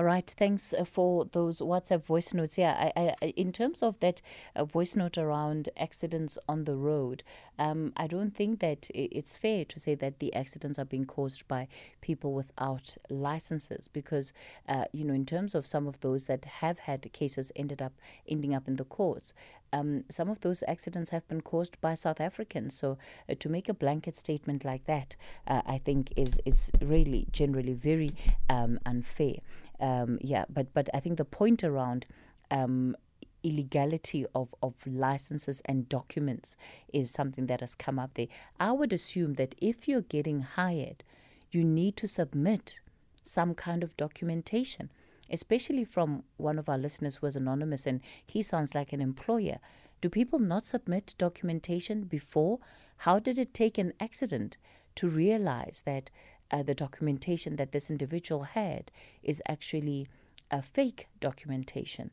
All right, thanks uh, for those WhatsApp voice notes. Yeah, I, I, in terms of that uh, voice note around accidents on the road, um, I don't think that it's fair to say that the accidents are being caused by people without licenses because, uh, you know, in terms of some of those that have had cases ended up ending up in the courts, um, some of those accidents have been caused by South Africans. So uh, to make a blanket statement like that, uh, I think is is really generally very um, unfair um, yeah, but but I think the point around um, illegality of, of licenses and documents is something that has come up there. I would assume that if you're getting hired, you need to submit some kind of documentation, especially from one of our listeners who was anonymous and he sounds like an employer. Do people not submit documentation before? How did it take an accident to realize that uh, the documentation that this individual had is actually a fake documentation.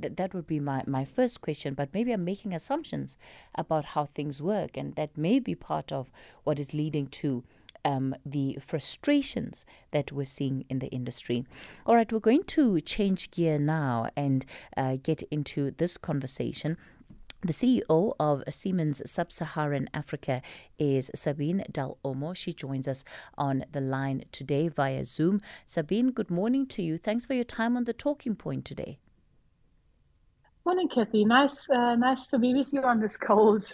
Th- that would be my, my first question, but maybe I'm making assumptions about how things work, and that may be part of what is leading to um, the frustrations that we're seeing in the industry. All right, we're going to change gear now and uh, get into this conversation the CEO of Siemens Sub Saharan Africa is Sabine Del Olmo. She joins us on the line today via Zoom. Sabine, good morning to you. Thanks for your time on the talking point today. Good morning, Kathy. Nice, uh, nice to be with you on this cold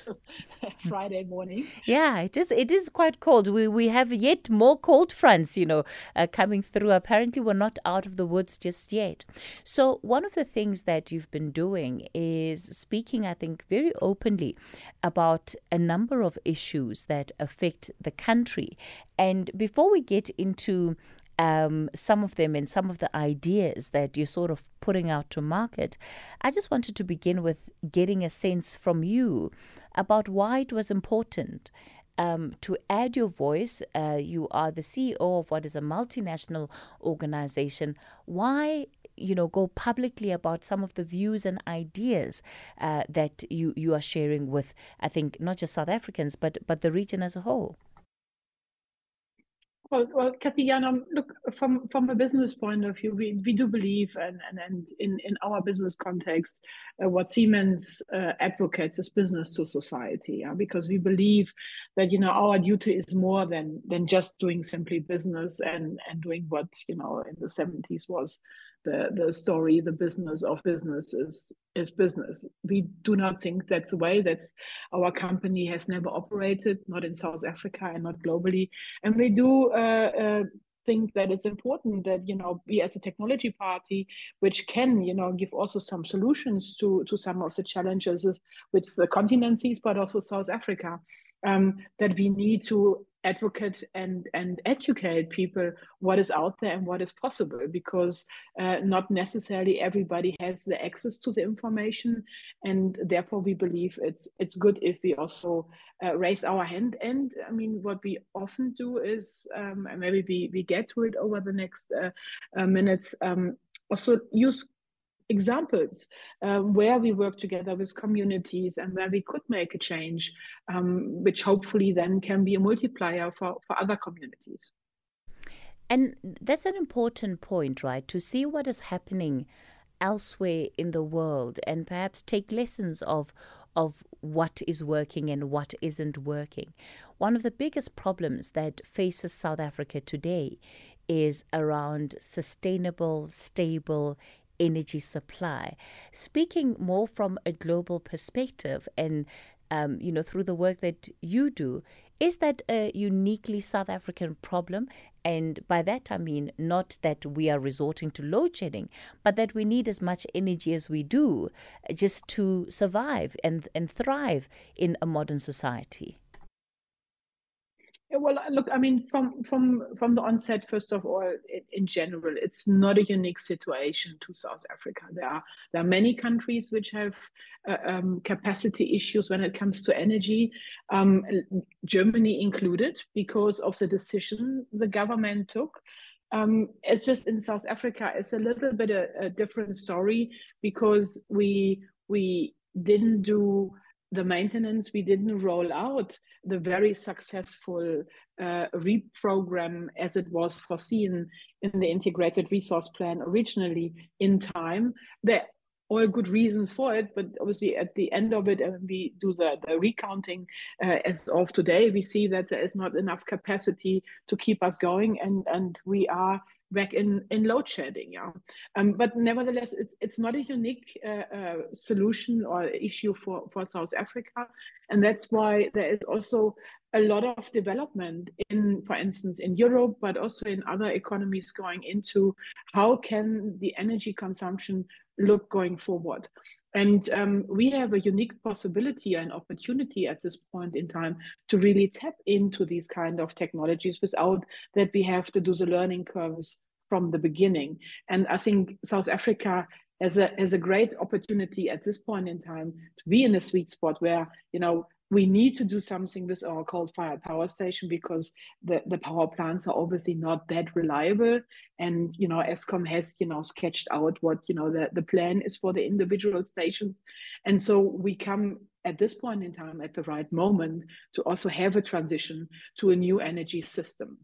Friday morning. Yeah, it is. It is quite cold. We we have yet more cold fronts, you know, uh, coming through. Apparently, we're not out of the woods just yet. So one of the things that you've been doing is speaking, I think, very openly about a number of issues that affect the country. And before we get into um, some of them and some of the ideas that you're sort of putting out to market. I just wanted to begin with getting a sense from you about why it was important um, to add your voice. Uh, you are the CEO of what is a multinational organization. Why, you know, go publicly about some of the views and ideas uh, that you you are sharing with? I think not just South Africans, but but the region as a whole. Well, well, Kathy, um, look, from from a business point of view, we, we do believe, and, and, and in, in our business context, uh, what Siemens uh, advocates is business to society, yeah? because we believe that you know our duty is more than than just doing simply business and and doing what you know in the 70s was the, the story, the business of business is, is business. We do not think that's the way. That's our company has never operated, not in South Africa and not globally. And we do uh, uh, think that it's important that you know we as a technology party, which can you know give also some solutions to to some of the challenges with the continencies, but also South Africa. Um, that we need to advocate and and educate people what is out there and what is possible because uh, not necessarily everybody has the access to the information and therefore we believe it's it's good if we also uh, raise our hand. And i mean what we often do is um, and maybe we, we get to it over the next uh, uh minutes um, also use examples um, where we work together with communities and where we could make a change, um, which hopefully then can be a multiplier for, for other communities. And that's an important point, right? To see what is happening elsewhere in the world and perhaps take lessons of of what is working and what isn't working. One of the biggest problems that faces South Africa today is around sustainable, stable, energy supply. Speaking more from a global perspective and um, you know, through the work that you do, is that a uniquely South African problem? And by that I mean not that we are resorting to load shedding, but that we need as much energy as we do just to survive and, and thrive in a modern society. Well, look, I mean, from from from the onset, first of all, in, general, it's not a unique situation to South Africa. There are there are many countries which have uh, um, capacity issues when it comes to energy, um, Germany included, because of the decision the government took. Um, it's just in South Africa, it's a little bit a, a different story because we we didn't do the maintenance, we didn't roll out the very successful uh, REAP program as it was foreseen in the integrated resource plan originally in time. There are all good reasons for it, but obviously at the end of it, when we do the, the recounting uh, as of today, we see that there is not enough capacity to keep us going, and and we are back in, in load shedding. Yeah, um, but nevertheless, it's it's not a unique uh, uh, solution or issue for for South Africa, and that's why there is also a lot of development in, for instance, in Europe, but also in other economies going into how can the energy consumption look going forward. And um, we have a unique possibility and opportunity at this point in time to really tap into these kind of technologies without that we have to do the learning curves from the beginning. And I think South Africa has a has a great opportunity at this point in time to be in a sweet spot where you know we need to do something with our coal-fired power station because the, the power plants are obviously not that reliable. And you know, Eskom has you know sketched out what you know the, the plan is for the individual stations. And so we come at this point in time at the right moment to also have a transition to a new energy system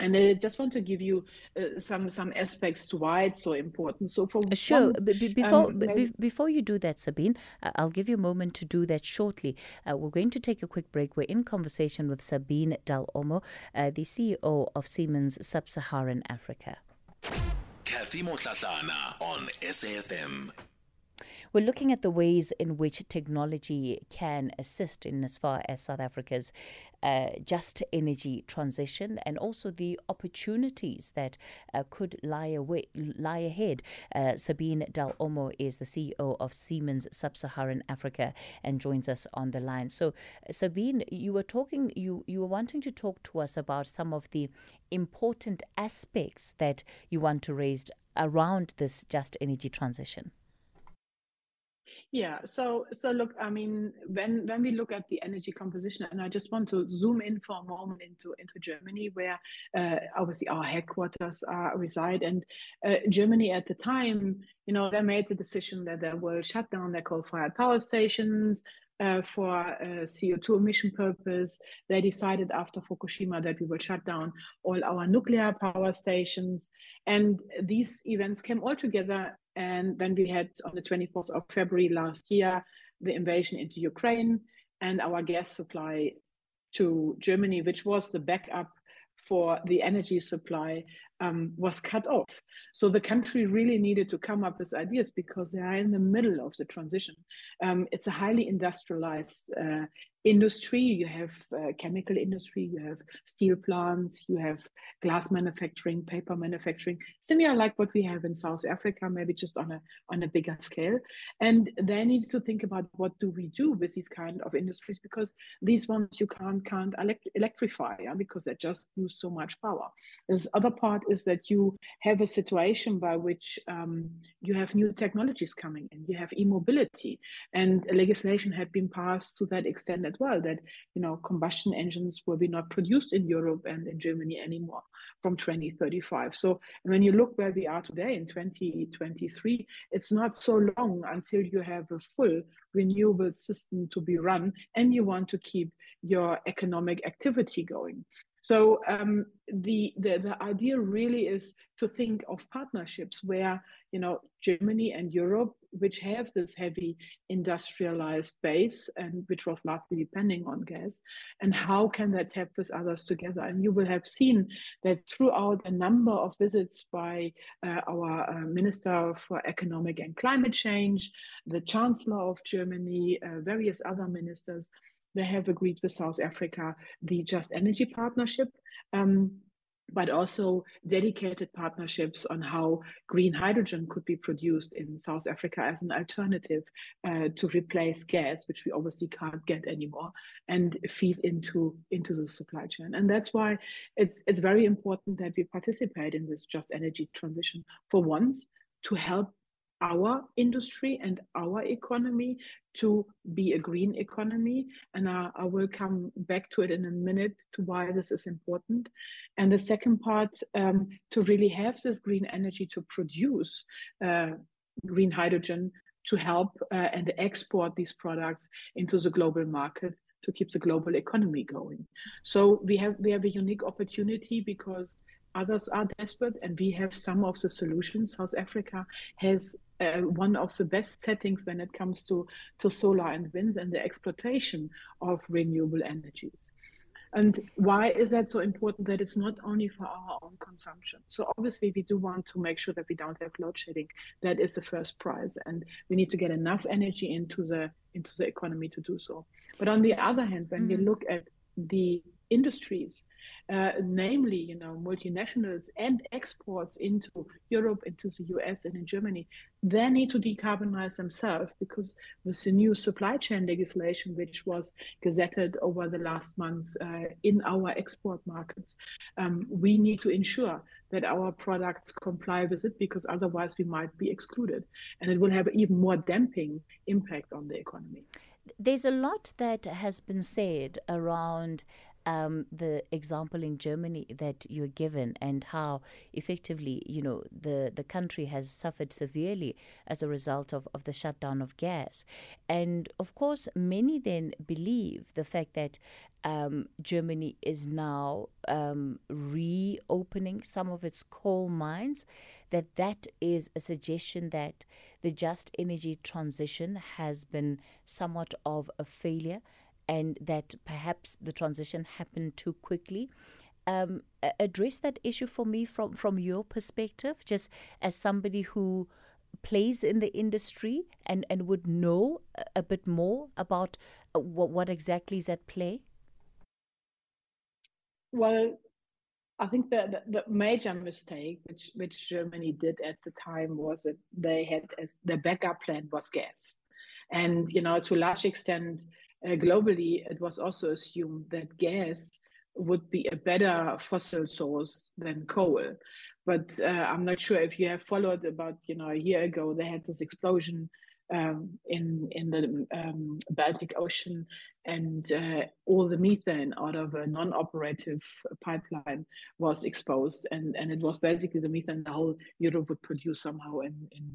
and I just want to give you uh, some some aspects to why it's so important. So for sure, before um, before you do that, Sabine, I'll give you a moment to do that shortly. Uh, we're going to take a quick break. We're in conversation with Sabine Dal Olmo, uh, the CEO of Siemens Sub-Saharan Africa. Cathy Mohlahlana on SAFM. We're looking at the ways in which technology can assist in as far as South Africa's uh, just energy transition and also the opportunities that uh, could lie away, lie ahead. Uh, Sabine Dal Olmo is the CEO of Siemens Sub-Saharan Africa and joins us on the line. So, Sabine, you were talking, you you were wanting to talk to us about some of the important aspects that you want to raise around this just energy transition. Yeah. So so look, I mean, when when we look at the energy composition, and I just want to zoom in for a moment into into Germany, where uh, obviously our headquarters are reside, and uh, Germany at the time, you know, they made the decision that they will shut down their coal-fired power stations. Uh, for uh, CO2 emission purpose, they decided after Fukushima that we will shut down all our nuclear power stations. And these events came all together and then we had on the 24th of February last year the invasion into Ukraine and our gas supply to Germany, which was the backup for the energy supply, um, was cut off. So the country really needed to come up with ideas because they are in the middle of the transition. Um, it's a highly industrialized uh, industry. You have uh, chemical industry you have steel plants you have glass manufacturing paper manufacturing. Similar like what we have in south africa maybe just on a on a bigger scale. And they need to think about what do we do with these kind of industries because these ones you can't can't elect- electrify yeah, because they just use so much power. This other part is that you have a situation by which um, you have new technologies coming in. You have e-mobility and legislation had been passed to that extent well that you know combustion engines will be not produced in Europe and in Germany anymore from 2035. So when you look where we are today in 2023, it's not so long until you have a full renewable system to be run and you want to keep your economic activity going. So um, the, the the idea really is to think of partnerships where you know Germany and Europe, which have this heavy industrialized base and which was largely depending on gas, and how can they tap with others together? And you will have seen that throughout a number of visits by uh, our uh, Minister for Economic and Climate Change, the Chancellor of Germany, uh, various other ministers they have agreed with South Africa the Just Energy Partnership. Um, but also dedicated partnerships on how green hydrogen could be produced in South Africa as an alternative uh, to replace gas, which we obviously can't get anymore, and feed into into the supply chain. And that's why it's it's very important that we participate in this just energy transition for once to help our industry and our economy to be a green economy. And I, I, will come back to it in a minute to why this is important. And the second part, um, to really have this green energy to produce uh, green hydrogen to help uh, and export these products into the global market to keep the global economy going. So we have we have a unique opportunity because others are desperate and we have some of the solutions. South Africa has uh, one of the best settings when it comes to, to solar and wind and the exploitation of renewable energies. And why is that so important that it's not only for our own consumption? So obviously we do want to make sure that we don't have load shedding. That is the first prize. And we need to get enough energy into the into the economy to do so. But on the other hand, when mm. you look at the industries, uh, namely, you know, multinationals and exports into Europe, into the US, and in Germany, they need to decarbonize themselves because with the new supply chain legislation, which was gazetted over the last months uh, in our export markets, um, we need to ensure that our products comply with it because otherwise we might be excluded. And it will have even more damping impact on the economy. There's a lot that has been said around um, the example in Germany that you're given and how effectively, you know, the, the country has suffered severely as a result of, of the shutdown of gas. And of course, many then believe the fact that um, Germany is now um, reopening some of its coal mines, that that is a suggestion that the just energy transition has been somewhat of a failure and that perhaps the transition happened too quickly. Um, address that issue for me from, from your perspective, just as somebody who plays in the industry and, and would know a, bit more about uh, what, what exactly is at play? Well, I think the, the, major mistake which which Germany did at the time was that they had as the backup plan was gas, and you know to a large extent globally, it was also assumed that gas would be a better fossil source than coal. But uh, I'm not sure if you have followed about, you know, a year ago, they had this explosion um, in in the um, Baltic Ocean, and uh, all the methane out of a non-operative pipeline was exposed, and and it was basically the methane the whole Europe would produce somehow in in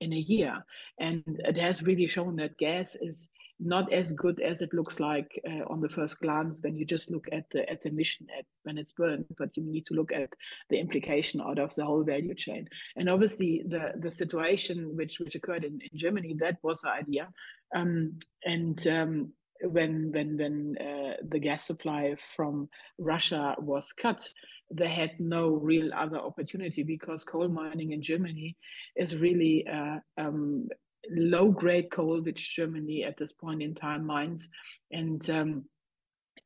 in a year, and it has really shown that gas is not as good as it looks like uh, on the first glance when you just look at the at the emission at when it's burned but you need to look at the implication out of the whole value chain. And obviously the the situation which which occurred in, in germany that was the idea. Um, and um, when when when uh, the gas supply from Russia was cut, they had no real other opportunity because coal mining in Germany is really uh, um, low grade coal, which Germany at this point in time mines, and um,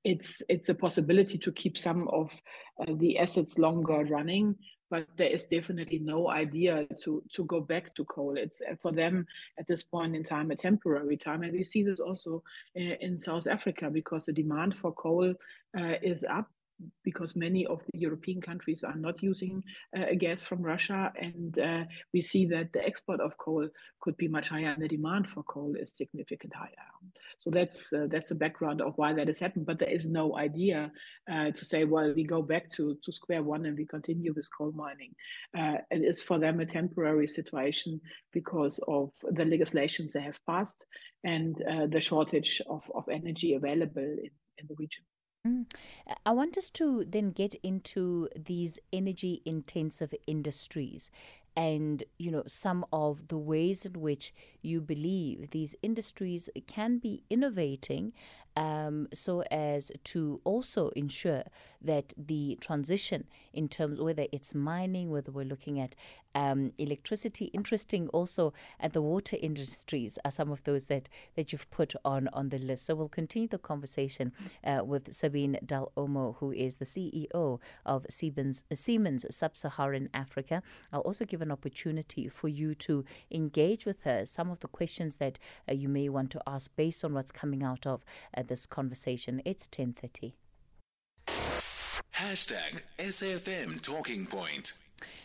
it's it's a possibility to keep some of uh, the assets longer running. But there is definitely no idea to to go back to coal. It's for them at this point in time a temporary time, and we see this also in, uh, in South Africa because the demand for coal uh, is up because many of the European countries are not using uh, gas from Russia, and uh, we see that the export of coal could be much higher, and the demand for coal is significantly higher. So that's uh, that's the background of why that has happened. But there is no idea uh, to say, well, we go back to to square one and we continue with coal mining. Uh, it is for them a temporary situation because of the legislations they have passed and uh, the shortage of, of energy available in, in the region. Mm. I want us to then get into these energy intensive industries and you know some of the ways in which you believe these industries can be innovating um, so as to also ensure that the transition in terms whether it's mining, whether we're looking at um, electricity, interesting also at the water industries are some of those that, that you've put on, on the list. So we'll continue the conversation uh, with Sabine Dal Olmo, who is the CEO of Siemens, Siemens Sub-Saharan Africa. I'll also give an opportunity for you to engage with her some of the questions that uh, you may want to ask based on what's coming out of uh, this conversation. It's 1030. Hashtag SAFM Talking Point.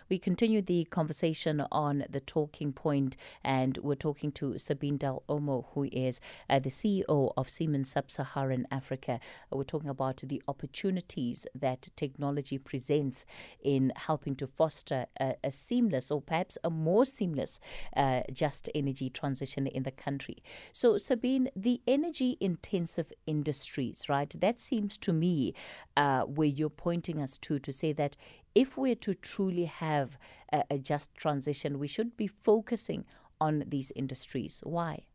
We continue the conversation on the talking point, and we're talking to Sabine Del Olmo, who is uh, the CEO of Siemens Sub Saharan Africa. We're talking about the opportunities that technology presents in helping to foster a, a seamless or perhaps a more seamless uh, just energy transition in the country. So, Sabine, the energy intensive industries, right? That seems to me uh, where you're pointing us to to say that if we're to truly have a, a just transition, we should be focusing on these industries. Why?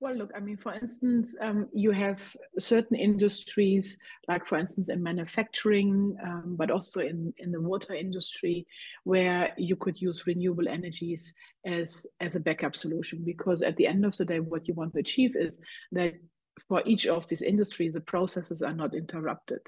Well, look, I mean, for instance, um, you have certain industries, like for instance in manufacturing, um, but also in, in the water industry, where you could use renewable energies as as a backup solution. Because at the end of the day, what you want to achieve is that for each of these industries, the processes are not interrupted.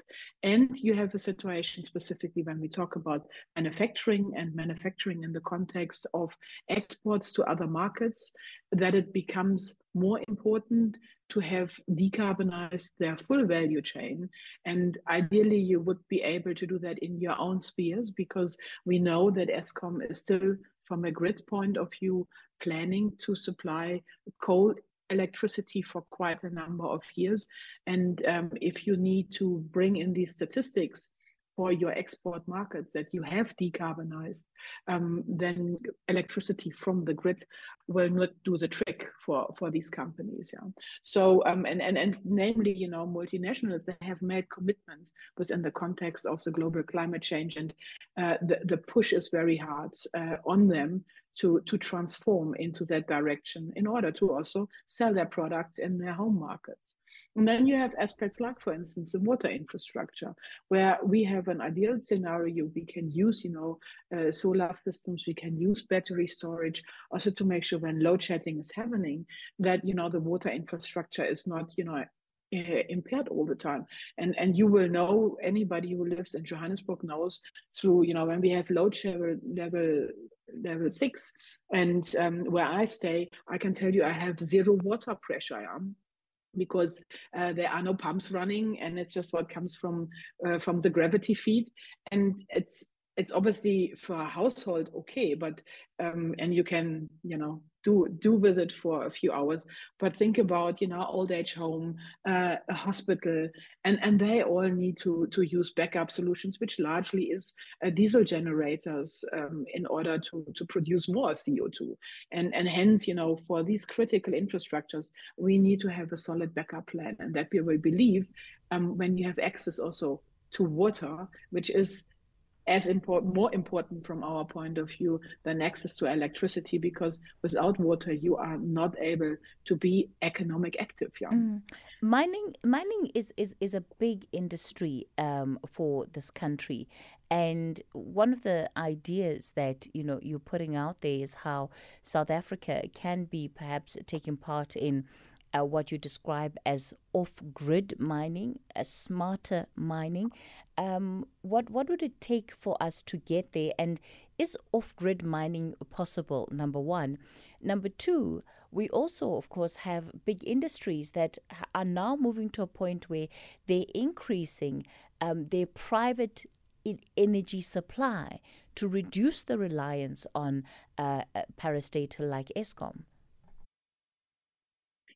And you have a situation specifically when we talk about manufacturing and manufacturing in the context of exports to other markets, that it becomes more important to have decarbonized their full value chain. And ideally, you would be able to do that in your own spheres because we know that Eskom is still, from a grid point of view, planning to supply coal electricity for quite a number of years. And um, if you need to bring in these statistics for your export markets that you have decarbonized, um, then electricity from the grid will not do the trick for, for these companies. Yeah. So um, and, and and namely, you know, multinationals they have made commitments within the context of the global climate change, and uh, the the push is very hard uh, on them to, to transform into that direction in order to also sell their products in their home markets. And then you have aspects like, for instance, the water infrastructure, where we have an ideal scenario. We can use, you know, uh, solar systems. We can use battery storage, also to make sure when load shedding is happening, that you know the water infrastructure is not, you know, impaired all the time and and you will know anybody who lives in johannesburg knows through you know when we have load level level level six and um, where i stay i can tell you i have zero water pressure because uh, there are no pumps running and it's just what comes from uh, from the gravity feed. And it's it's obviously for a household okay but um, and you can you know do do visit for a few hours. But think about you know old age home uh, a hospital and and they all need to to use backup solutions which largely is uh, diesel generators um, in order to to produce more co2 and and hence you know for these critical infrastructures we need to have a solid backup plan. And that we will believe um, when you have access also to water which is as important, more important from our point of view than access to electricity, because without water you are not able to be economic active. Yeah. Mm. Mining, mining is, is, is a big industry um, for this country, and one of the ideas that you know you're putting out there is how South Africa can be perhaps taking part in uh, what you describe as off-grid mining, a smarter mining. Um, what what would it take for us to get there? And is off-grid mining possible? Number one. Number two, we also, of course, have big industries that are now moving to a point where they're increasing um, their private energy supply to reduce the reliance on uh, a parastatal like Eskom.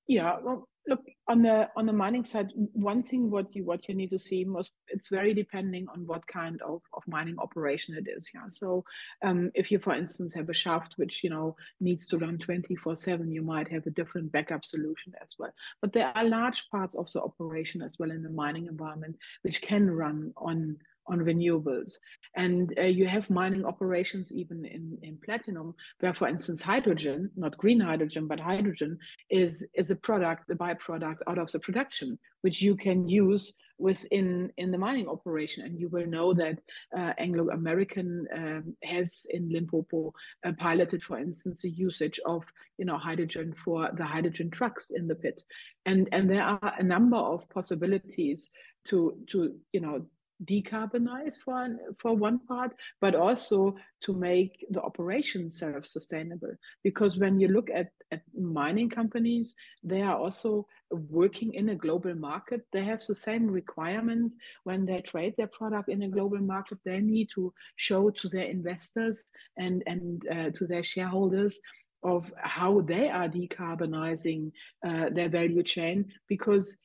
Yeah, well, look on the on the mining side, one thing what you what you need to see most it's very depending on what kind of, of mining operation it is. Yeah. So um, if you, for instance, have a shaft which you know needs to run 24/7, you might have a different backup solution as well. But there are large parts of the operation as well in the mining environment which can run on on renewables. And uh, you have mining operations even in, in platinum, where, for instance, hydrogen, not green hydrogen, but hydrogen, is, is a product, a byproduct out of the production, which you can use within in the mining operation. And you will know that uh, Anglo American um, has in Limpopo uh, piloted, for instance, the usage of you know hydrogen for the hydrogen trucks in the pit. And and there are a number of possibilities to to you know decarbonize for for one part, but also to make the operation self-sustainable. Because when you look at, at mining companies, they are also working in a global market. They have the same requirements when they trade their product in a global market. They need to show to their investors and and uh, to their shareholders of how they are decarbonizing uh, their value chain because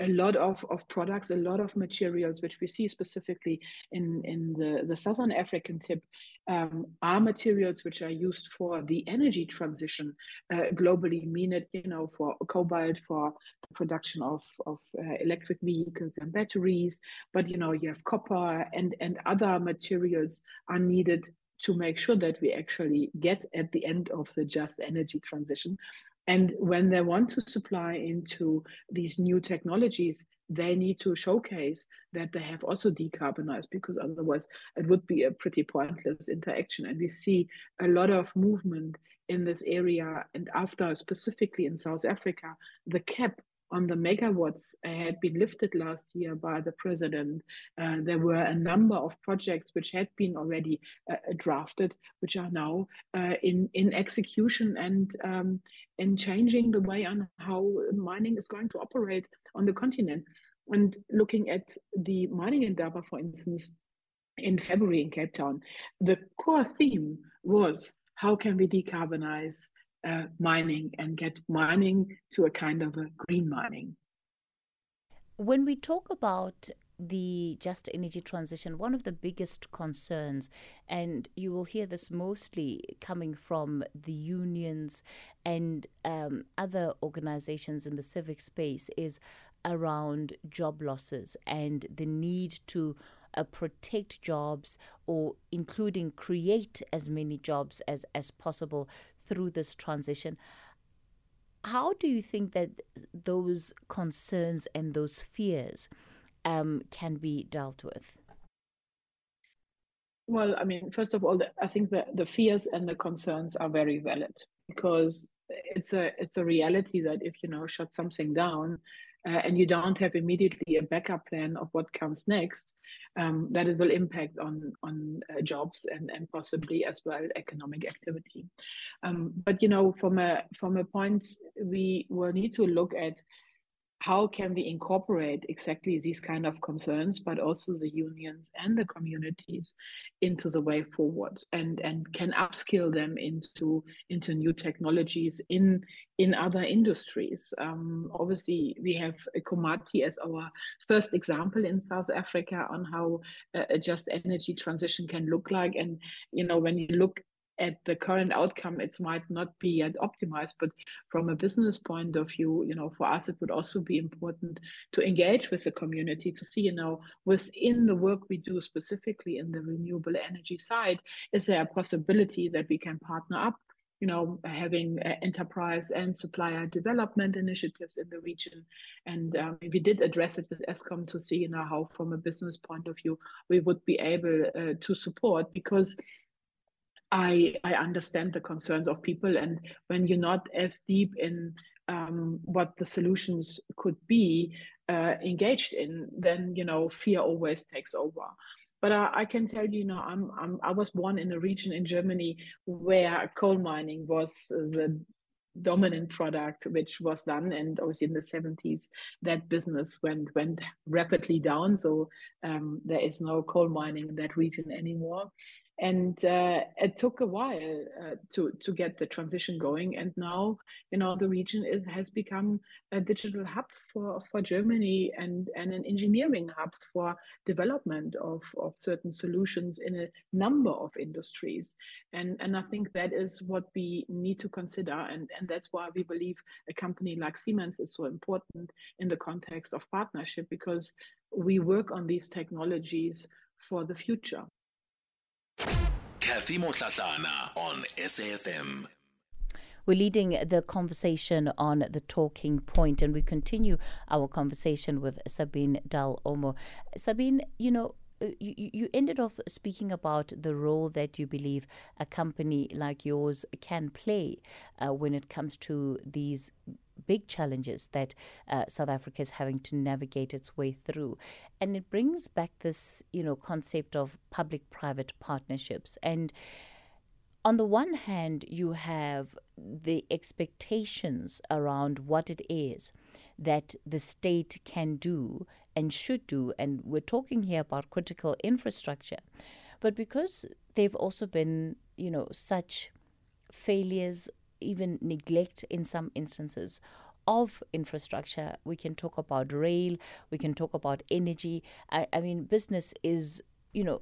a lot of, of products, a lot of materials, which we see specifically in, in the, the Southern African tip, um, are materials which are used for the energy transition uh, globally, mean it, you know, for cobalt, for the production of, of uh, electric vehicles and batteries. But, you know, you have copper and, and other materials are needed to make sure that we actually get at the end of the just energy transition and when they want to supply into these new technologies, they need to showcase that they have also decarbonized because otherwise it would be a pretty pointless interaction. And we see a lot of movement in this area. And after, specifically in South Africa, the cap on the megawatts had been lifted last year by the president. Uh, there were a number of projects which had been already uh, drafted, which are now uh, in in execution and um, in changing the way on how mining is going to operate on the continent. And looking at the mining Indaba, for instance, in February in Cape Town, the core theme was how can we decarbonize uh, mining and get mining to a kind of a green mining. When we talk about the just energy transition, one of the biggest concerns, and you will hear this mostly coming from the unions and um, other organizations in the civic space, is around job losses and the need to uh, protect jobs or including create as many jobs as, as possible through this transition. How do you think that those concerns and those fears um, can be dealt with? Well, I mean, first of all, I think that the fears and the concerns are very valid because it's a it's a reality that if you know shut something down, uh, and you don't have immediately a backup plan of what comes next, um, that it will impact on on uh, jobs and and possibly as well economic activity. Um, but you know, from a from a point, we will need to look at how can we incorporate exactly these kind of concerns but also the unions and the communities into the way forward and and can upskill them into into new technologies in in other industries. Um, obviously we have Komati as our first example in south africa on how a just energy transition can look like. And you know when you look at the current outcome, it might not be yet optimized. But from a business point of view, you know, for us, it would also be important to engage with the community to see, you know, within the work we do specifically in the renewable energy side, is there a possibility that we can partner up you know, having uh, enterprise and supplier development initiatives in the region. And um, we did address it with Eskom to see, you know, how from a business point of view, we would be able uh, to support because I I understand the concerns of people, and when you're not as deep in um, what the solutions could be uh, engaged in, then you know fear always takes over. But uh, I can tell you, you know, I'm, I'm I was born in a region in Germany where coal mining was the dominant product which was done and obviously in the 70s that business went went rapidly down so um, there is no coal mining in that region anymore and uh, it took a while uh, to to get the transition going. And now you know the region is, has become a digital hub for for germany and and an engineering hub for development of of certain solutions in a number of industries. And and i think that is what we need to consider. And and that's why we believe a company like siemens is so important in the context of partnership because we work on these technologies for the future Kathy on SAFM. We're leading the conversation on the talking point, and we continue our conversation with Sabine Dal Omo. Sabine, you know, uh, you, you ended off speaking about the role that you believe a company like yours can play uh, when it comes to these big challenges that uh, South Africa is having to navigate its way through. And it brings back this, you know, concept of public-private partnerships. And on the one hand, you have the expectations around what it is that the state can do and should do. And we're talking here about critical infrastructure. But because they've also been, you know, such failures, even neglect in some instances of infrastructure. We can talk about rail, we can talk about energy. I, I mean, business is you know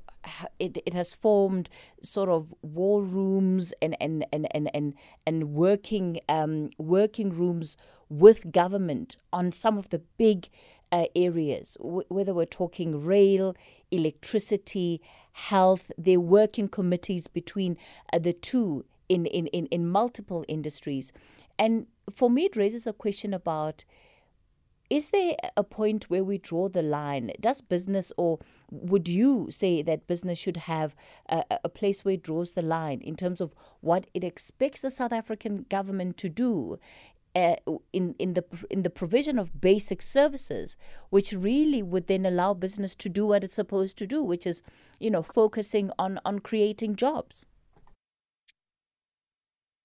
it, it has formed sort of war rooms and and and and and, and working um, working rooms with government on some of the big uh, areas w- whether we're talking rail electricity health they're working committees between uh, the two in, in, in, in multiple industries and for me it raises a question about is there a point where we draw the line? Does business, or would you say that business should have a, a, place where it draws the line in terms of what it expects the South African government to do uh, in in the in the provision of basic services, which really would then allow business to do what it's supposed to do, which is, you know, focusing on on creating jobs.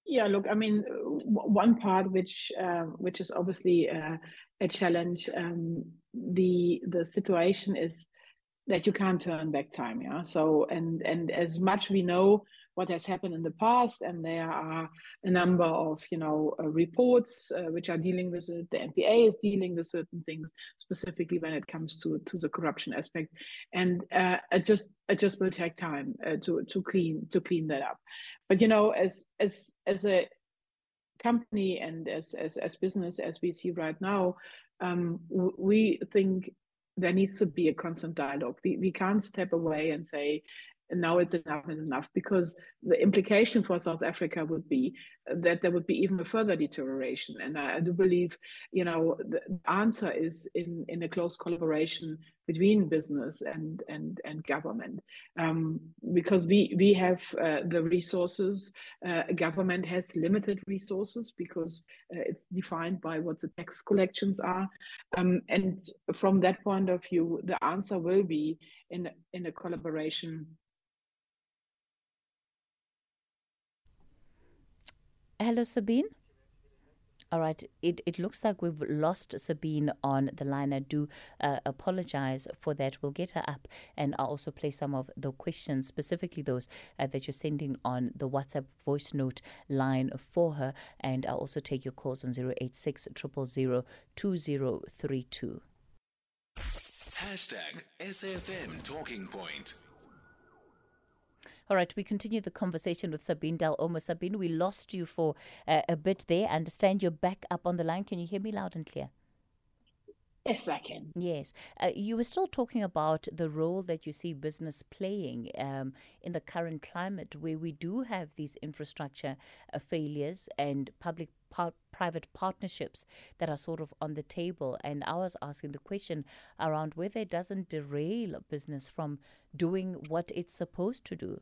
Yeah, look, I mean, one part which uh, which is obviously uh, a challenge. Um, the the situation is that you can't turn back time. Yeah. So and and as much we know what has happened in the past, and there are a number of you know uh, reports uh, which are dealing with it. The NPA is dealing with certain things specifically when it comes to to the corruption aspect, and uh, it just it just will take time uh, to to clean to clean that up. But you know, as as as a company and as as, as business as we see right now, um, we think there needs to be a constant dialogue. We, we can't step away and say, now it's enough and enough because the implication for South Africa would be that there would be even a further deterioration. And I, I do believe, you know, the answer is in, in a close collaboration between business and and and government, um, because we we have uh, the resources. Uh, government has limited resources because uh, it's defined by what the tax collections are, um, and from that point of view, the answer will be in in a collaboration Hello, Sabine. All right, it, it looks like we've lost Sabine on the line. I do uh, apologize for that. We'll get her up and I'll also play some of the questions, specifically those uh, that you're sending on the WhatsApp voice note line for her. And I'll also take your calls on 086 000 2032. Hashtag SAFM Talking Point. All right, we continue the conversation with Sabine Del Olmo. Sabine, we lost you for uh, a bit there. I understand you're back up on the line. Can you hear me loud and clear? Yes, I can. Yes. Uh, you were still talking about the role that you see business playing um, in the current climate where we do have these infrastructure uh, failures and public par- private partnerships that are sort of on the table. And I was asking the question around whether it doesn't derail business from doing what it's supposed to do.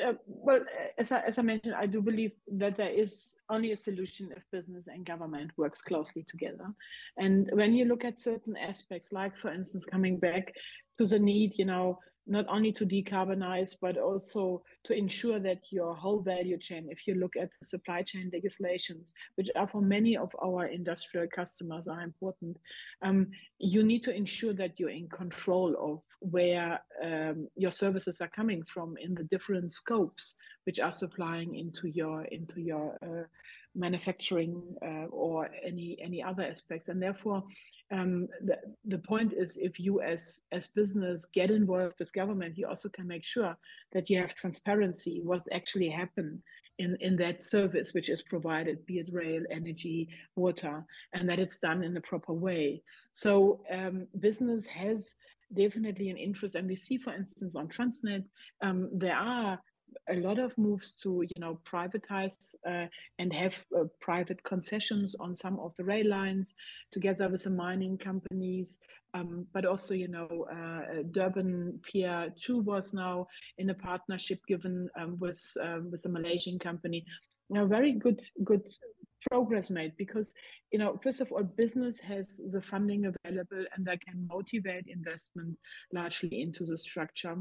Uh, well, as I, as I mentioned, I do believe that there is only a solution if business and government works closely together. And when you look at certain aspects, like for instance, coming back to the need, you know, not only to decarbonize, but also to ensure that your whole value chain, if you look at the supply chain legislations, which are for many of our industrial customers are important, um, you need to ensure that you're in control of where um, your services are coming from in the different scopes which are supplying into your into your uh, manufacturing uh, or any any other aspects. And therefore um, the, the point is if you as as business get involved with government you also can make sure that you have transparency what's actually happened in in that service which is provided be it rail energy water and that it's done in a proper way. So um, business has definitely an interest and we see for instance on transnet um, there are a lot of moves to you know privatize uh, and have uh, private concessions on some of the rail lines together with the mining companies. Um, but also you know uh, durban pier 2 was now in a partnership given um, with um, with a malaysian company. You know, very good good progress made because you know first of all business has the funding available and they can motivate investment largely into the structure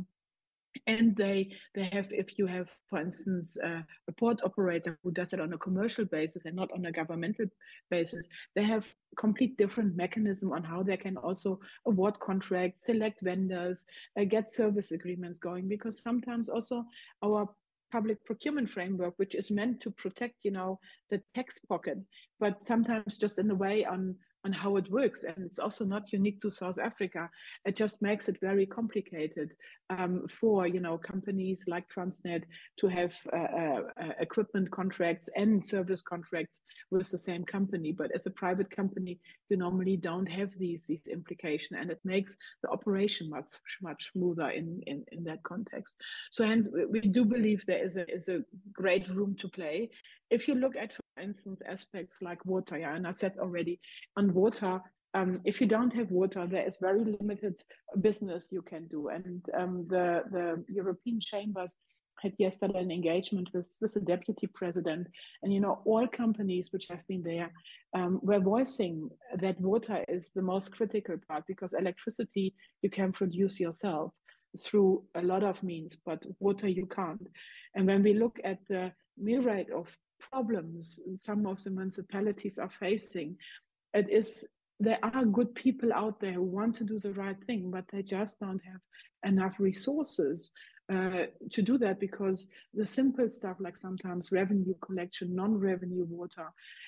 and they they have if you have for instance uh, a port operator who does it on a commercial basis and not on a governmental basis they have complete different mechanism on how they can also award contracts select vendors uh, get service agreements going. Because sometimes also our public procurement framework which is meant to protect you know the tax pocket but sometimes just in a way on on how it works. And it's also not unique to South Africa. It just makes it very complicated um, for you know companies like Transnet to have uh, uh, uh, equipment contracts and service contracts with the same company. But as a private company, you normally don't have these these implications, and it makes the operation much much smoother in in, in that context. So hence, we do believe there is a is a great room to play. If you look at, for instance, aspects like water, yeah, and I said already on water, um, if you don't have water, there is very limited business you can do. And um, the, the European chambers had yesterday an engagement with, with the deputy president. And, you know, all companies which have been there um, were voicing that water is the most critical part because electricity you can produce yourself through a lot of means, but water you can't. And when we look at the myriad of problems some of the municipalities are facing, it is there are good people out there who want to do the right thing, but they just don't have enough resources uh, to do that because the simple stuff like sometimes revenue collection, non-revenue water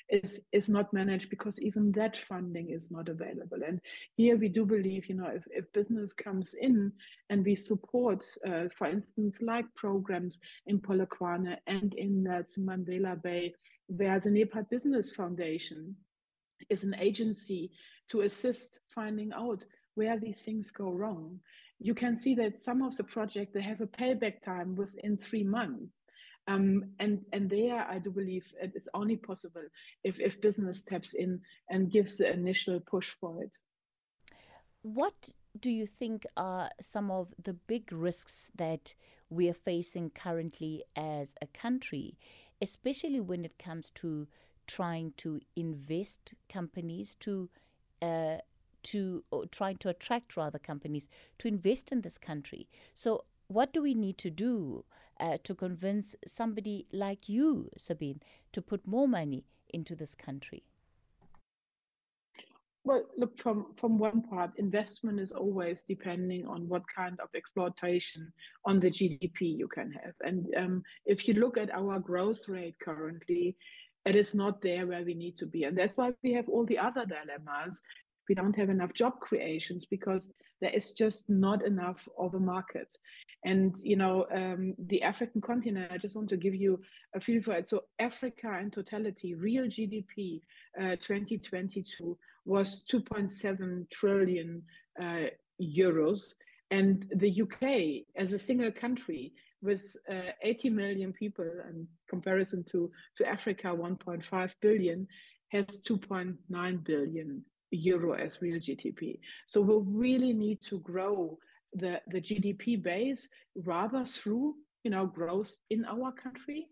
is is not managed because even that funding is not available. And here we do believe, you know, if, if business comes in and we support, uh, for instance, like programs in Polokwane and in uh, Mandela Bay, where the NEPAD Business Foundation is an agency to assist finding out where these things go wrong. You can see that some of the project they have a payback time within three months. Um, and and there I do believe it's only possible if, if business steps in and gives the initial push for it. What do you think are some of the big risks that we are facing currently as a country, especially when it comes to trying to invest companies to uh, to trying to attract rather companies to invest in this country. So, what do we need to do uh, to convince somebody like you, Sabine, to put more money into this country? Well, look from from one part, investment is always depending on what kind of exploitation on the GDP you can have. And um, if you look at our growth rate currently, it is not there where we need to be. And that's why we have all the other dilemmas. We don't have enough job creations because there is just not enough of a market. And, you know, um, the African continent, I just want to give you a feel for it. So, Africa in totality, real GDP uh, 2022 was 2.7 trillion uh, euros. And the UK, as a single country, with uh, 80 million people in comparison to, to Africa, 1.5 billion, has 2.9 billion euro as real GDP. So we really need to grow the, the GDP base rather through you know growth in our country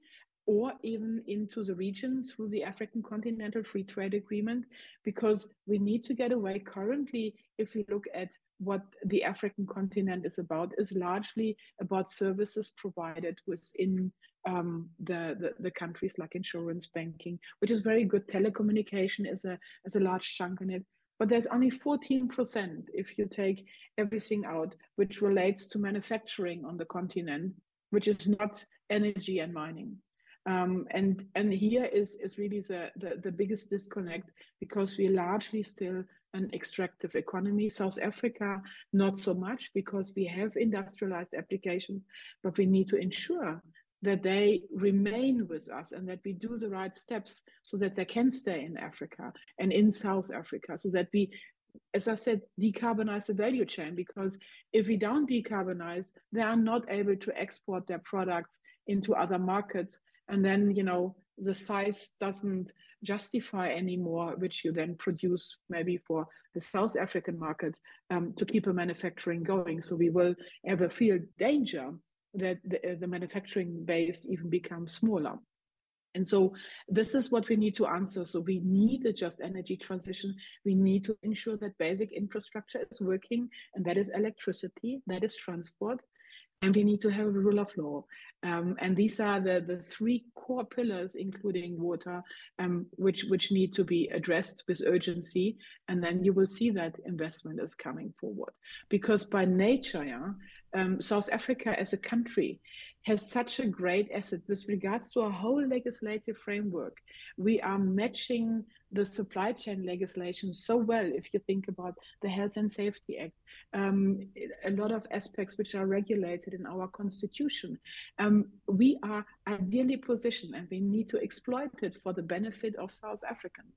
or even into the region through the African Continental Free Trade Agreement, because we need to get away. Currently, if we look at what the African continent is about, is largely about services provided within um, the, the, the countries like insurance, banking, which is very good. Telecommunication is a is a large chunk in it. But there's only 14% if you take everything out, which relates to manufacturing on the continent, which is not energy and mining. Um, and and here is is really the, the, the biggest disconnect because we're largely still an extractive economy. South Africa not so much because we have industrialized applications, but we need to ensure that they remain with us and that we do the right steps so that they can stay in Africa and in South Africa, so that we as I said, decarbonize the value chain because if we don't decarbonize, they are not able to export their products into other markets. And then you know the size doesn't justify anymore which you then produce maybe for the south african market um, to keep a manufacturing going. So we will ever feel danger that the, the manufacturing base even becomes smaller And so this is what we need to answer. So we need a just energy transition. We need to ensure that basic infrastructure is working, and that is electricity, that is transport, and we need to have a rule of law. Um, and these are the, the three core pillars, including water, um, which, which need to be addressed with urgency. And then you will see that investment is coming forward. Because by nature, yeah, um, South Africa as a country has such a great asset with regards to our whole legislative framework. We are matching the supply chain legislation so well if you think about the Health and Safety Act, um, a lot of aspects which are regulated in our constitution. Um, we are ideally positioned and we need to exploit it for the benefit of South Africans.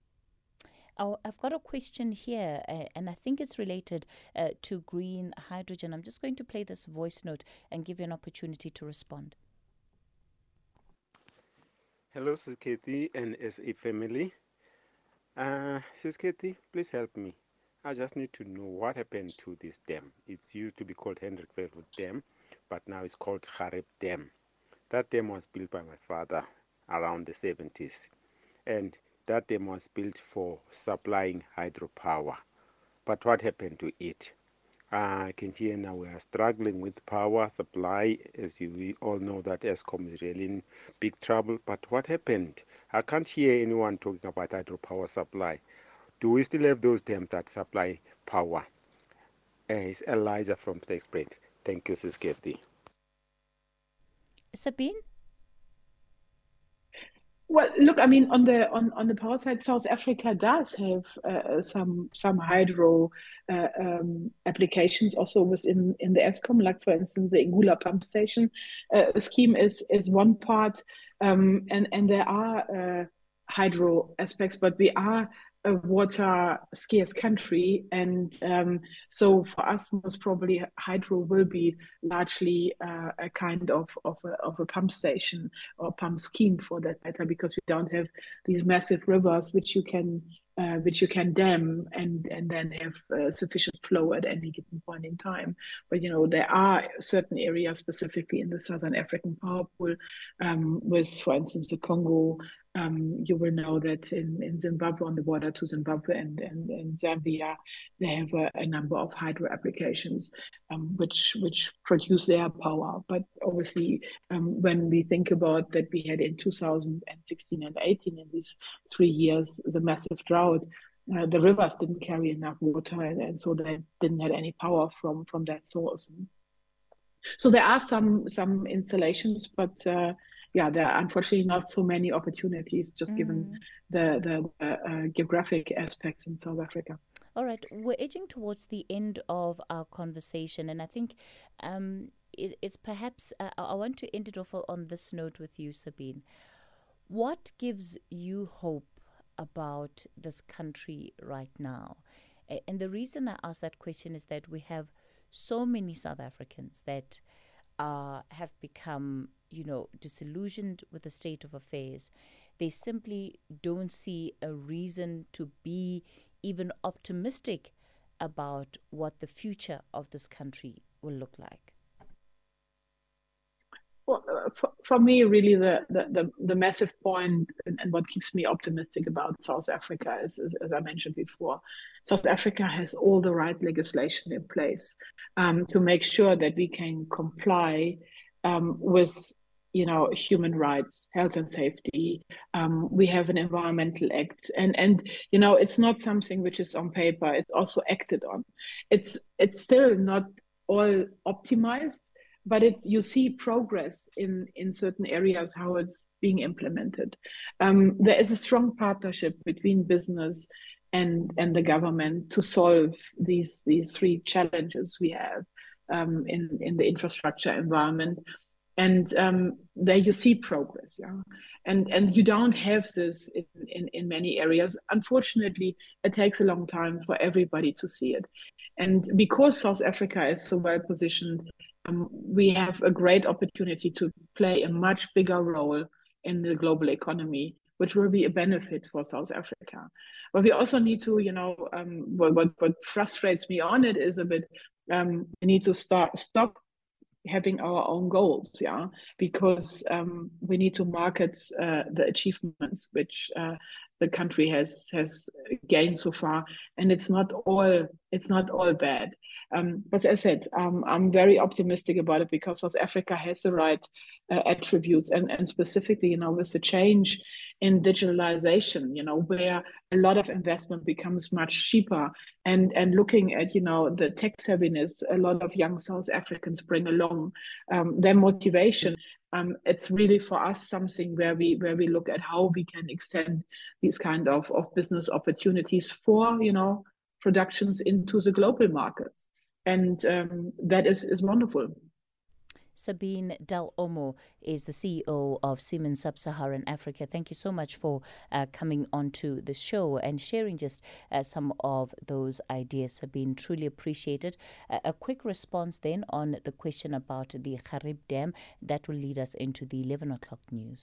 Oh, I've got a question here, uh, and I think it's related uh, to green hydrogen. I'm just going to play this voice note and give you an opportunity to respond. Hello, Sis Cathy and SA family. Uh, Sis please help me. I just need to know what happened to this dam. It used to be called Hendrik Verwoerd Dam, but now it's called Gariep Dam. That dam was built by my father around the 70s. And that dam was built for supplying hydropower. But what happened to it? Uh, I hear now we are struggling with power supply. As you, we all know that Eskom is really in big trouble. But what happened? I can't hear anyone talking about hydropower supply. Do we still have those dams that supply power? Uh, it's Elijah from Sterkspruit. Thank you, Sis. Sabine? Well, look, I mean, on the on, on the power side, South Africa does have uh, some some hydro uh, um, applications also within in the Eskom, like for instance, the Ingula pump station uh, scheme is is one part, um, and and there are uh, hydro aspects, but we are a water scarce country. And um, so for us, most probably hydro will be largely uh, a kind of, of a, of, a, pump station or pump scheme for that matter, because we don't have these massive rivers which you can uh, which you can dam and and then have uh, sufficient flow at any given point in time. But you know there are certain areas specifically in the Southern African power pool, um, with for instance the Congo um, you will know that in, in Zimbabwe, on the border to Zimbabwe and, and, and Zambia, they have a, a, number of hydro applications um, which which produce their power. But obviously, um, when we think about that, we had in 2016 and 18 in these three years the massive drought. Uh, the rivers didn't carry enough water, and, and so they didn't have any power from from that source. So there are some some installations, but uh, yeah, there are unfortunately not so many opportunities, just mm. given the the uh, geographic aspects in South Africa. All right, we're edging towards the end of our conversation, and I think um, it, it's perhaps uh, I want to end it off on this note with you, Sabine. What gives you hope about this country right now? And the reason I ask that question is that we have so many South Africans that uh, have become you know, disillusioned with the state of affairs. They simply don't see a reason to be even optimistic about what the future of this country will look like. Well, uh, for, for, me, really, the, the, the, the massive point and, and, what keeps me optimistic about South Africa is, is, as I mentioned before, South Africa has all the right legislation in place um, to make sure that we can comply um, with you know human rights health and safety. Um, we have an environmental act. And and you know it's not something which is on paper it's also acted on. It's it's still not all optimized but it you see progress in in certain areas how it's being implemented. Um, there is a strong partnership between business and and the government to solve these these three challenges we have um, in in the infrastructure environment and um, there you see progress yeah. And and you don't have this in, in in many areas. Unfortunately it takes a long time for everybody to see it. And because south africa is so well positioned um, we have a great opportunity to play a much bigger role in the global economy which will be a benefit for south africa. But we also need to you know um, what, what, what frustrates me on it is a bit um, we need to start stop having our own goals, yeah, because um, we need to market uh, the achievements which uh, the country has has gained so far, and it's not all it's not all bad. Um, but as I said, um, I'm very optimistic about it because South Africa has the right uh, attributes, and and specifically, you know, with the change in digitalization, you know, where a lot of investment becomes much cheaper, and and looking at you know the tech savviness a lot of young South Africans bring along, um, their motivation um, it's really for us something where we where we look at how we can extend these kind of, of business opportunities for you know productions into the global markets. And um, that is is wonderful Sabine Del Olmo is the CEO of Siemens Sub Saharan Africa. Thank you so much for uh, coming onto the show and sharing just uh, some of those ideas, Sabine. Truly appreciated. Uh, a quick response then on the question about the Gariep Dam that will lead us into the 11 o'clock news.